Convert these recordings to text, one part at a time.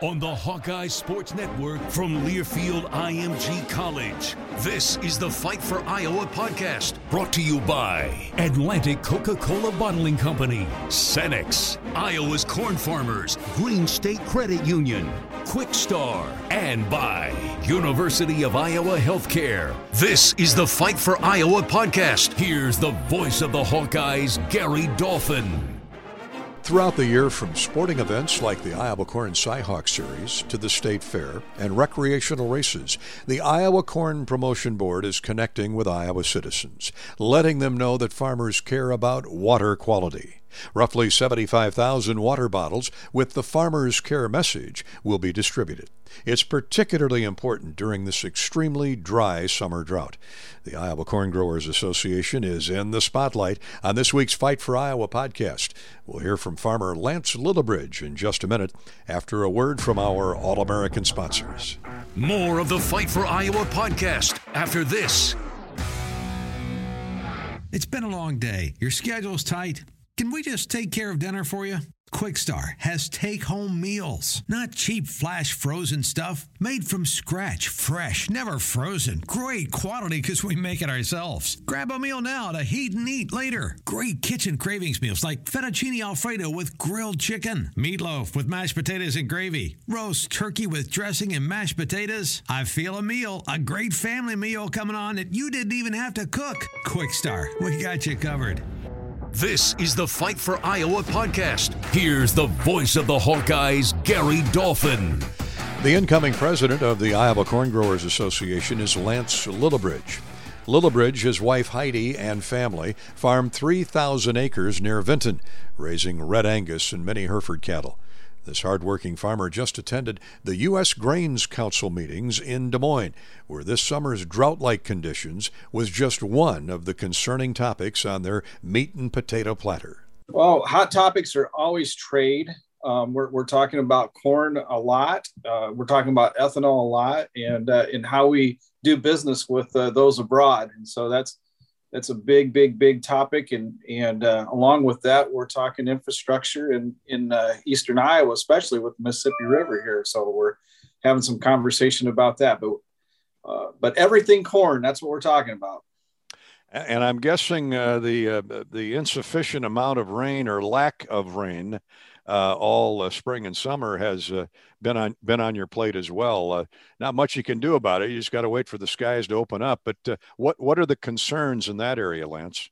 On the Hawkeye Sports Network from Learfield IMG College, this is the Fight for Iowa podcast, brought to you by Atlantic Coca Cola Bottling Company, Cenex, Iowa's Corn Farmers, GreenState Credit Union, Kwik Star, and by University of Iowa Healthcare. This is the Fight for Iowa podcast. Here's the voice of the Hawkeyes, Gary Dolphin. Throughout the year, from sporting events like the Iowa Corn Cyhawk Series to the State Fair and recreational races, the Iowa Corn Promotion Board is connecting with Iowa citizens, letting them know that farmers care about water quality. Roughly 75,000 water bottles with the Farmer's Care message will be distributed. It's particularly important during this extremely dry summer drought. The Iowa Corn Growers Association is in the spotlight on this week's Fight for Iowa podcast. We'll hear from farmer Lance Lillibridge in just a minute after a word from our All American sponsors. More of the Fight for Iowa podcast after this. It's been a long day. Your schedule's tight. Can we just take care of dinner for you? Kwik Star has take home meals, not cheap flash frozen stuff. Made from scratch, fresh, never frozen. Great quality because we make it ourselves. Grab a meal now to heat and eat later. Great kitchen cravings meals like fettuccine alfredo with grilled chicken, meatloaf with mashed potatoes and gravy, roast turkey with dressing and mashed potatoes. I feel a meal, a great family meal coming on that you didn't even have to cook. Kwik Star, we got you covered. This is the Fight for Iowa podcast. Here's the voice of the Hawkeyes, Gary Dolphin. The incoming president of the Iowa Corn Growers Association is Lance Lillibridge. Lillibridge, his wife Heidi, and family farm 3,000 acres near Vinton, raising red Angus and many Hereford cattle. This hardworking farmer just attended the U.S. Grains Council meetings in Des Moines, where this summer's drought like conditions was just one of the concerning topics on their meat and potato platter. Well, hot topics are always trade. Um, we're, we're talking about corn a lot. Uh, we're talking about ethanol a lot and, uh, and how we do business with uh, those abroad. And so that's that's a big, big, big topic. And and uh, along with that, we're talking infrastructure in in uh, eastern Iowa, especially with the Mississippi River here. So we're having some conversation about that. But uh, but everything corn, that's what we're talking about. And I'm guessing uh, the uh, the insufficient amount of rain or lack of rain uh, all uh, spring and summer has uh, been on been on your plate as well. Uh, not much you can do about it. You just got to wait for the skies to open up. But uh, what what are the concerns in that area, Lance?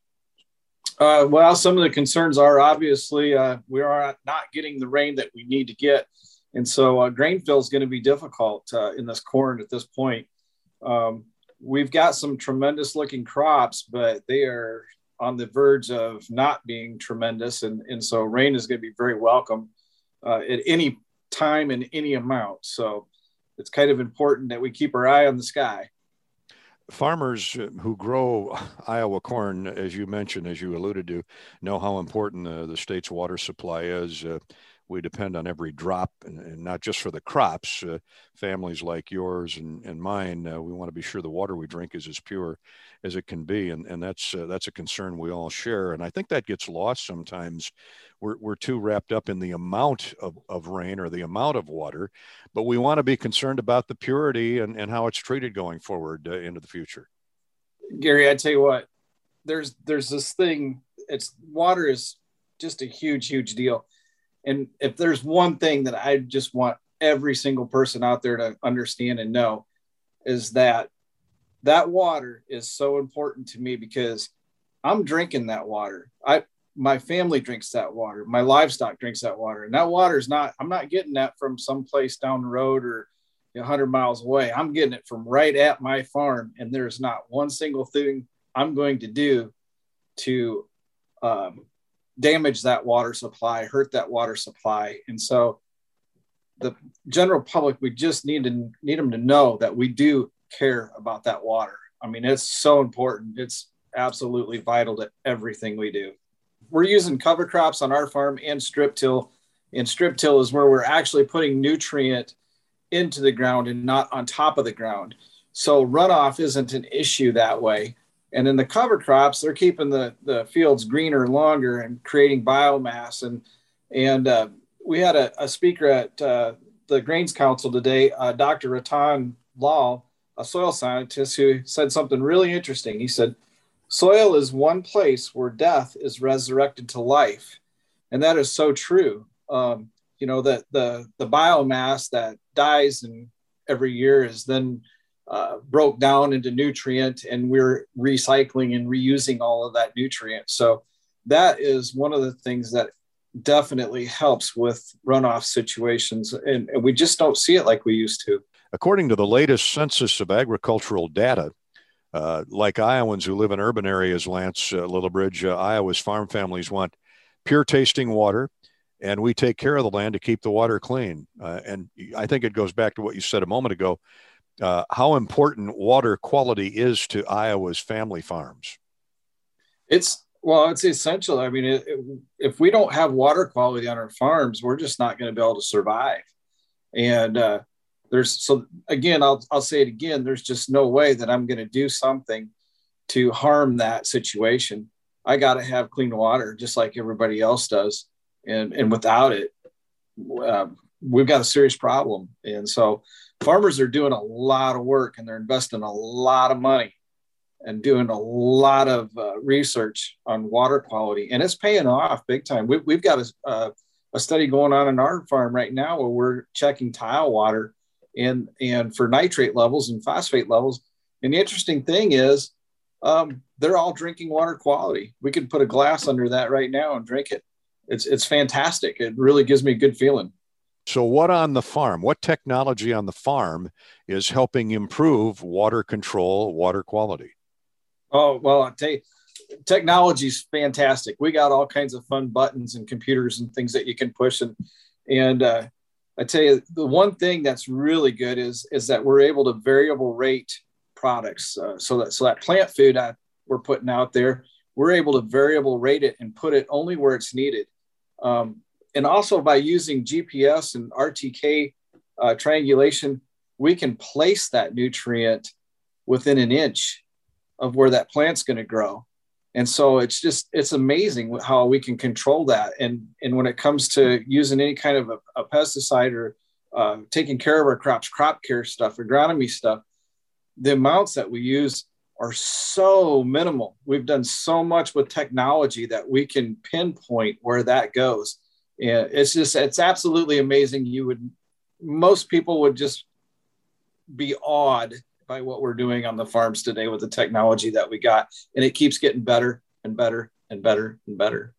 Uh, well, some of the concerns are obviously we are not getting the rain that we need to get And so grain fill is going to be difficult in this corn at this point. Um, we've got some tremendous looking crops, but they are on the verge of not being tremendous. And, and so rain is going to be very welcome uh, at any time and any amount. So it's kind of important that we keep our eye on the sky. Farmers who grow Iowa corn, as you mentioned, as you alluded to, know how important uh, the state's water supply is. Uh, we depend on every drop, and, and not just for the crops. Uh, families like yours and, and mine, uh, we want to be sure the water we drink is as pure as it can be, and and that's uh, that's a concern we all share. And I think that gets lost sometimes. We're we're too wrapped up in the amount of, of rain or the amount of water, but we want to be concerned about the purity and, and how it's treated going forward uh, into the future. Gary, I tell you what, there's there's this thing. It's water is just a huge huge deal and if there's one thing that I just want every single person out there to understand and know is that that water is so important to me because I'm drinking that water. I my family drinks that water. My livestock drinks that water. And that water is not I'm not getting that from someplace down the road or 100 miles away. I'm getting it from right at my farm and there's not one single thing I'm going to do to um, damage that water supply, hurt that water supply. And so the general public, we just need to need them to know that we do care about that water. I mean, it's so important. It's absolutely vital to everything we do. We're using cover crops on our farm and strip till. And strip till is where we're actually putting nutrient into the ground and not on top of the ground. So runoff isn't an issue that way. And in the cover crops, they're keeping the, the fields greener longer and creating biomass. And, and uh, we had a, a, speaker at uh, the Grains Council today, uh, Dr. Rattan Lal, a soil scientist, who said something really interesting. He said, Soil is one place where death is resurrected to life. And that is so true. Um, you know, that the, the biomass that dies and every year is then uh, broke down into nutrient and we're recycling and reusing all of that nutrient. So that is one of the things that definitely helps with runoff situations. And, and we just don't see it like we used to. According to the latest census of agricultural data, uh, like Iowans who live in urban areas, Lance uh, Lillibridge, uh, Iowa's farm families want pure tasting water, and we take care of the land to keep the water clean. Uh, and I think it goes back to what you said a moment ago uh, how important water quality is to Iowa's family farms. It's well, it's essential. I mean, it, it, if we don't have water quality on our farms, we're just not going to be able to survive. And uh, there's so again, I'll I'll say it again. There's just no way that I'm going to do something to harm that situation. I got to have clean water, just like everybody else does. And and without it, uh, we've got a serious problem. And so farmers are doing a lot of work and they're investing a lot of money and doing a lot of uh, research on water quality and it's paying off big time. We, have got a, a study going on in our farm right now where we're checking tile water and and for nitrate levels and phosphate levels. And the interesting thing is um, they're all drinking water quality. We could put a glass under that right now and drink it. It's it's fantastic. It really gives me a good feeling so, what on the farm? What technology on the farm is helping improve water control, water quality? Oh, well, I tell you, technology is fantastic. We got all kinds of fun buttons and computers and things that you can push. And, and uh, I tell you, the one thing that's really good is, is that we're able to variable rate products. Uh, so, that, so that plant food I, we're putting out there, we're able to variable rate it and put it only where it's needed. Um, and also by using GPS and RTK uh, triangulation, we can place that nutrient within an inch of where that plant's going to grow. And so it's just it's amazing how we can control that. And and when it comes to using any kind of a, a pesticide or uh, taking care of our crops, crop care stuff, agronomy stuff, the amounts that we use are so minimal. We've done so much with technology that we can pinpoint where that goes yeah, it's just it's absolutely amazing. You would most people would just be awed by what we're doing on the farms today with the technology that we got, and it keeps getting better and better and better and better.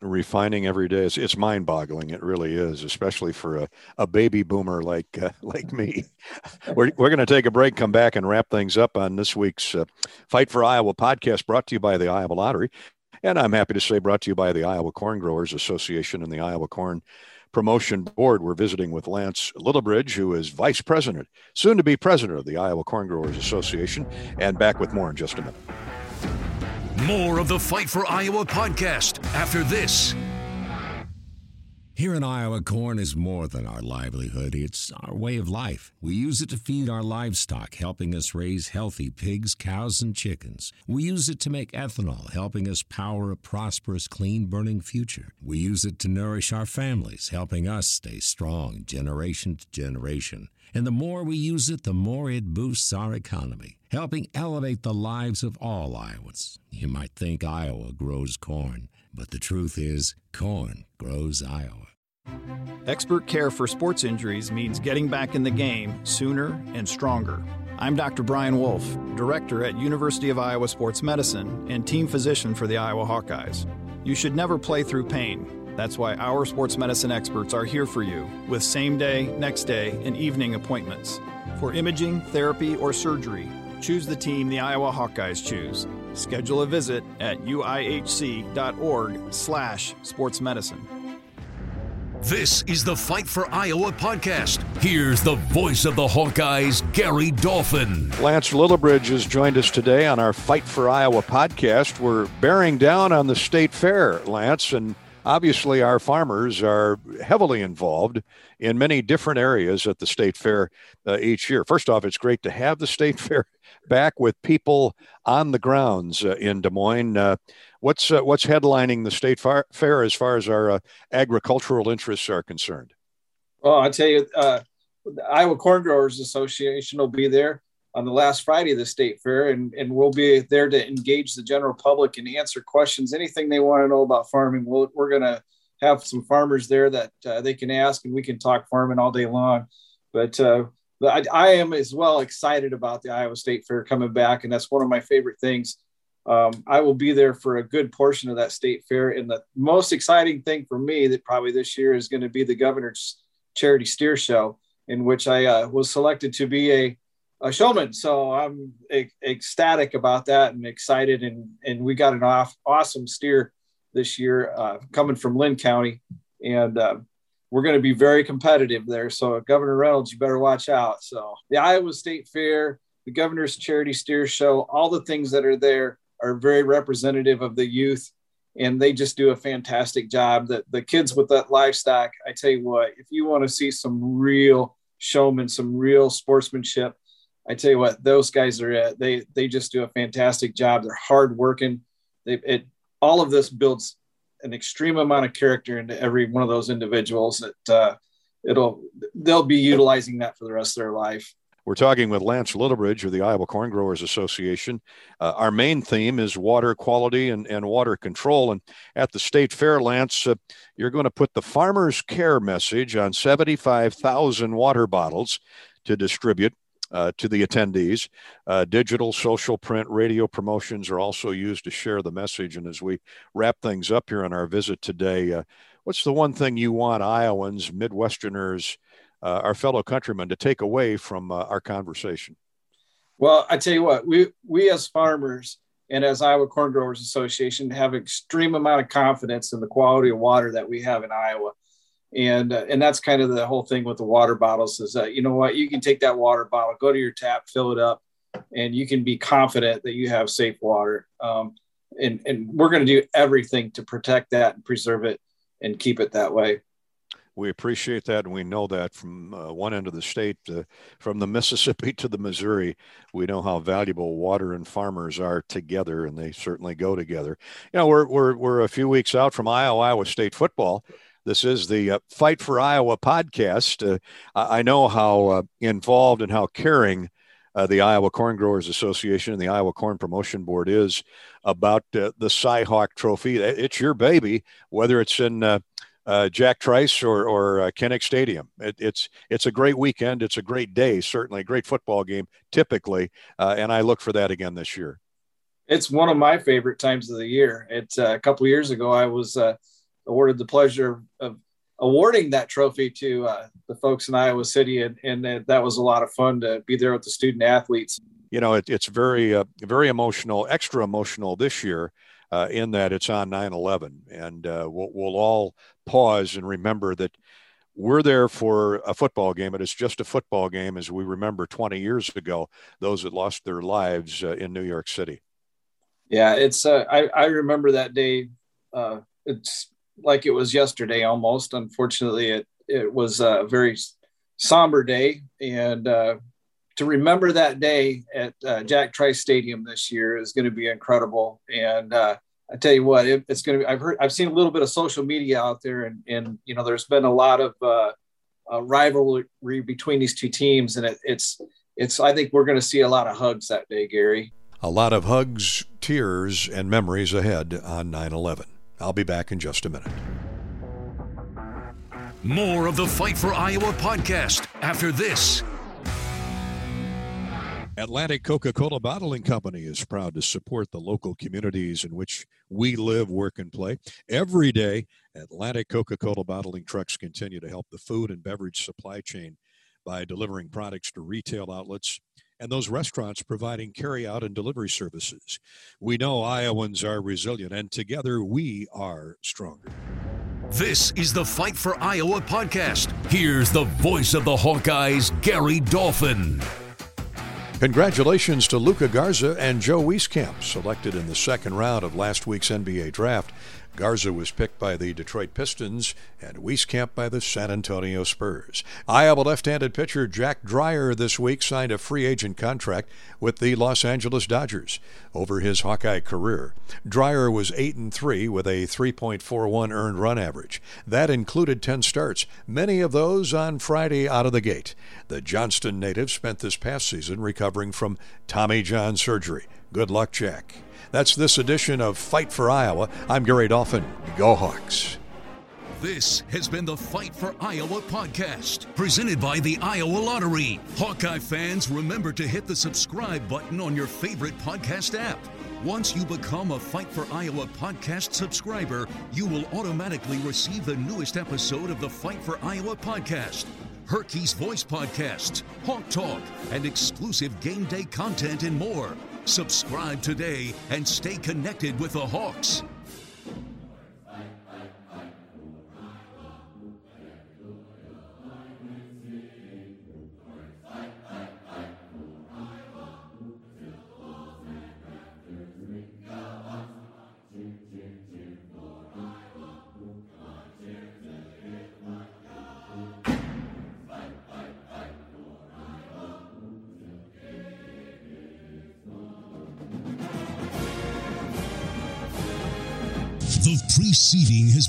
refining every day. It's, it's mind boggling. It really is, especially for a, a baby boomer like uh, like me. we're we're going to take a break, come back, and wrap things up on this week's uh, Fight for Iowa podcast brought to you by the Iowa Lottery. And I'm happy to say brought to you by the Iowa Corn Growers Association and the Iowa Corn Promotion Board. We're visiting with Lance Lillibridge, who is Vice President, soon to be President of the Iowa Corn Growers Association, and back with more in just a minute. More of the Fight for Iowa podcast after this. Here in Iowa, corn is more than our livelihood, it's our way of life. We use it to feed our livestock, helping us raise healthy pigs, cows, and chickens. We use it to make ethanol, helping us power a prosperous, clean burning future. We use it to nourish our families, helping us stay strong generation to generation. And the more we use it, the more it boosts our economy, helping elevate the lives of all Iowans. You might think Iowa grows corn, but the truth is, corn grows Iowa. Expert care for sports injuries means getting back in the game sooner and stronger. I'm Dr. Brian Wolf, Director at University of Iowa Sports Medicine and Team Physician for the Iowa Hawkeyes. You should never play through pain. That's why our sports medicine experts are here for you with same day, next day, and evening appointments. For imaging, therapy, or surgery, choose the team the Iowa Hawkeyes choose. Schedule a visit at uihc.org slash sportsmedicine. This is the Fight for Iowa podcast. Here's the voice of the Hawkeyes, Gary Dolphin. Lance Lillibridge has joined us today on our Fight for Iowa podcast. We're bearing down on the state fair, Lance, and obviously our farmers are heavily involved in many different areas at the state fair uh, each year. First off, it's great to have the state fair back with people on the grounds uh, in Des Moines. Uh, what's uh, what's headlining the state far- fair as far as our uh, agricultural interests are concerned? Well, I tell you, uh, the Iowa Corn Growers Association will be there on the last Friday of the state fair, and, and we'll be there to engage the general public and answer questions, anything they want to know about farming. we we are going to have some farmers there that uh, they can ask, and we can talk farming all day long. But uh, I, I, am as well excited about the Iowa State Fair coming back, and that's one of my favorite things. Um, I will be there for a good portion of that state fair. And the most exciting thing for me that probably this year is going to be the governor's charity steer show, in which I uh, was selected to be a, a showman. So I'm ecstatic about that and excited. And, and we got an off, awesome steer this year uh, coming from Linn County. And uh, we're going to be very competitive there. So Governor Reynolds, you better watch out. So the Iowa State Fair, the Governor's Charity Steer Show, all the things that are there are very representative of the youth. And they just do a fantastic job. That the kids with that livestock, I tell you what, if you want to see some real showmen, some real sportsmanship, I tell you what, those guys are it. They they just do a fantastic job. They're hardworking. They it all of this builds an extreme amount of character into every one of those individuals that uh, it'll they'll be utilizing that for the rest of their life. We're talking with Lance Lillibridge of the Iowa Corn Growers Association. Uh, our main theme is water quality and, and water control. And at the state fair, Lance, uh, you're going to put the farmer's care message on 75,000 water bottles to distribute uh, to the attendees. Uh, digital, social, print, radio promotions are also used to share the message. And as we wrap things up here on our visit today, uh, what's the one thing you want Iowans, Midwesterners, uh, our fellow countrymen to take away from uh, our conversation? Well, I tell you what, we we as farmers and as Iowa Corn Growers Association have extreme amount of confidence in the quality of water that we have in Iowa and uh, and that's kind of the whole thing with the water bottles is that you know what you can take that water bottle go to your tap fill it up and you can be confident that you have safe water. Um, and and we're going to do everything to protect that and preserve it and keep it that way. We appreciate that and we know that from uh, one end of the state uh, from the mississippi to the missouri. We know how valuable water and farmers are together and they certainly go together. You know we're, we're, we're a few weeks out from iowa iowa state football this is the uh, Fight for Iowa podcast. Uh, I know how uh, involved and how caring uh, the Iowa Corn Growers Association and the Iowa Corn Promotion Board is about uh, the Cyhawk Trophy. It's your baby, whether it's in uh, Jack Trice or, or Kinnick Stadium. It, it's it's a great weekend. It's a great day, certainly a great football game, typically, and I look for that again this year. It's one of my favorite times of the year. It's a couple years ago. I was awarded the pleasure of awarding that trophy to uh, the folks in Iowa City, and, and that was a lot of fun to be there with the student athletes. You know, it, it's very, uh, very emotional, extra emotional this year. Uh, in that it's on 9/11, and uh, we'll, we'll all pause and remember that we're there for a football game, but it's just a football game as we remember 20 years ago those that lost their lives uh, in New York City. Yeah, it's uh, I, I remember that day. Uh, it's like it was yesterday almost. Unfortunately, it it was a very somber day, and uh, to remember that day at uh, Jack Trice Stadium this year is going to be incredible. And uh, I tell you what, it, it's going to be. I've heard, I've seen a little bit of social media out there, and and you know, there's been a lot of uh, uh rivalry between these two teams, and it, it's it's. I think we're going to see a lot of hugs that day, Gary. A lot of hugs, tears, and memories ahead on 9 11. I'll be back in just a minute. More of the Fight for Iowa podcast after this. Atlantic Coca Cola Bottling Company is proud to support the local communities in which we live, work, and play. Every day, Atlantic Coca Cola bottling trucks continue to help the food and beverage supply chain by delivering products to retail outlets and those restaurants providing carry-out and delivery services. We know Iowans are resilient, and together we are stronger. This is the Fight for Iowa podcast. Here's the voice of the Hawkeyes, Gary Dolphin. Congratulations to Luka Garza and Joe Wieskamp, selected in the second round of last week's NBA draft. Garza was picked by the Detroit Pistons and Wieskamp by the San Antonio Spurs. Iowa left-handed pitcher Jack Dreyer this week signed a free agent contract with the Los Angeles Dodgers. Over his Hawkeye career, Dreyer was 8 and 3 with a 3.41 earned run average. That included 10 starts, many of those on Friday out of the gate. The Johnston native spent this past season recovering from Tommy John surgery. Good luck, Jack. That's this edition of Fight for Iowa. I'm Gary Dolphin. Go Hawks. This has been the Fight for Iowa podcast, presented by the Iowa Lottery. Hawkeye fans, remember to hit the subscribe button on your favorite podcast app. Once you become a Fight for Iowa podcast subscriber, you will automatically receive the newest episode of the Fight for Iowa podcast. Herky's Voice Podcast, Hawk Talk, and exclusive game day content and more. Subscribe today and stay connected with the Hawks.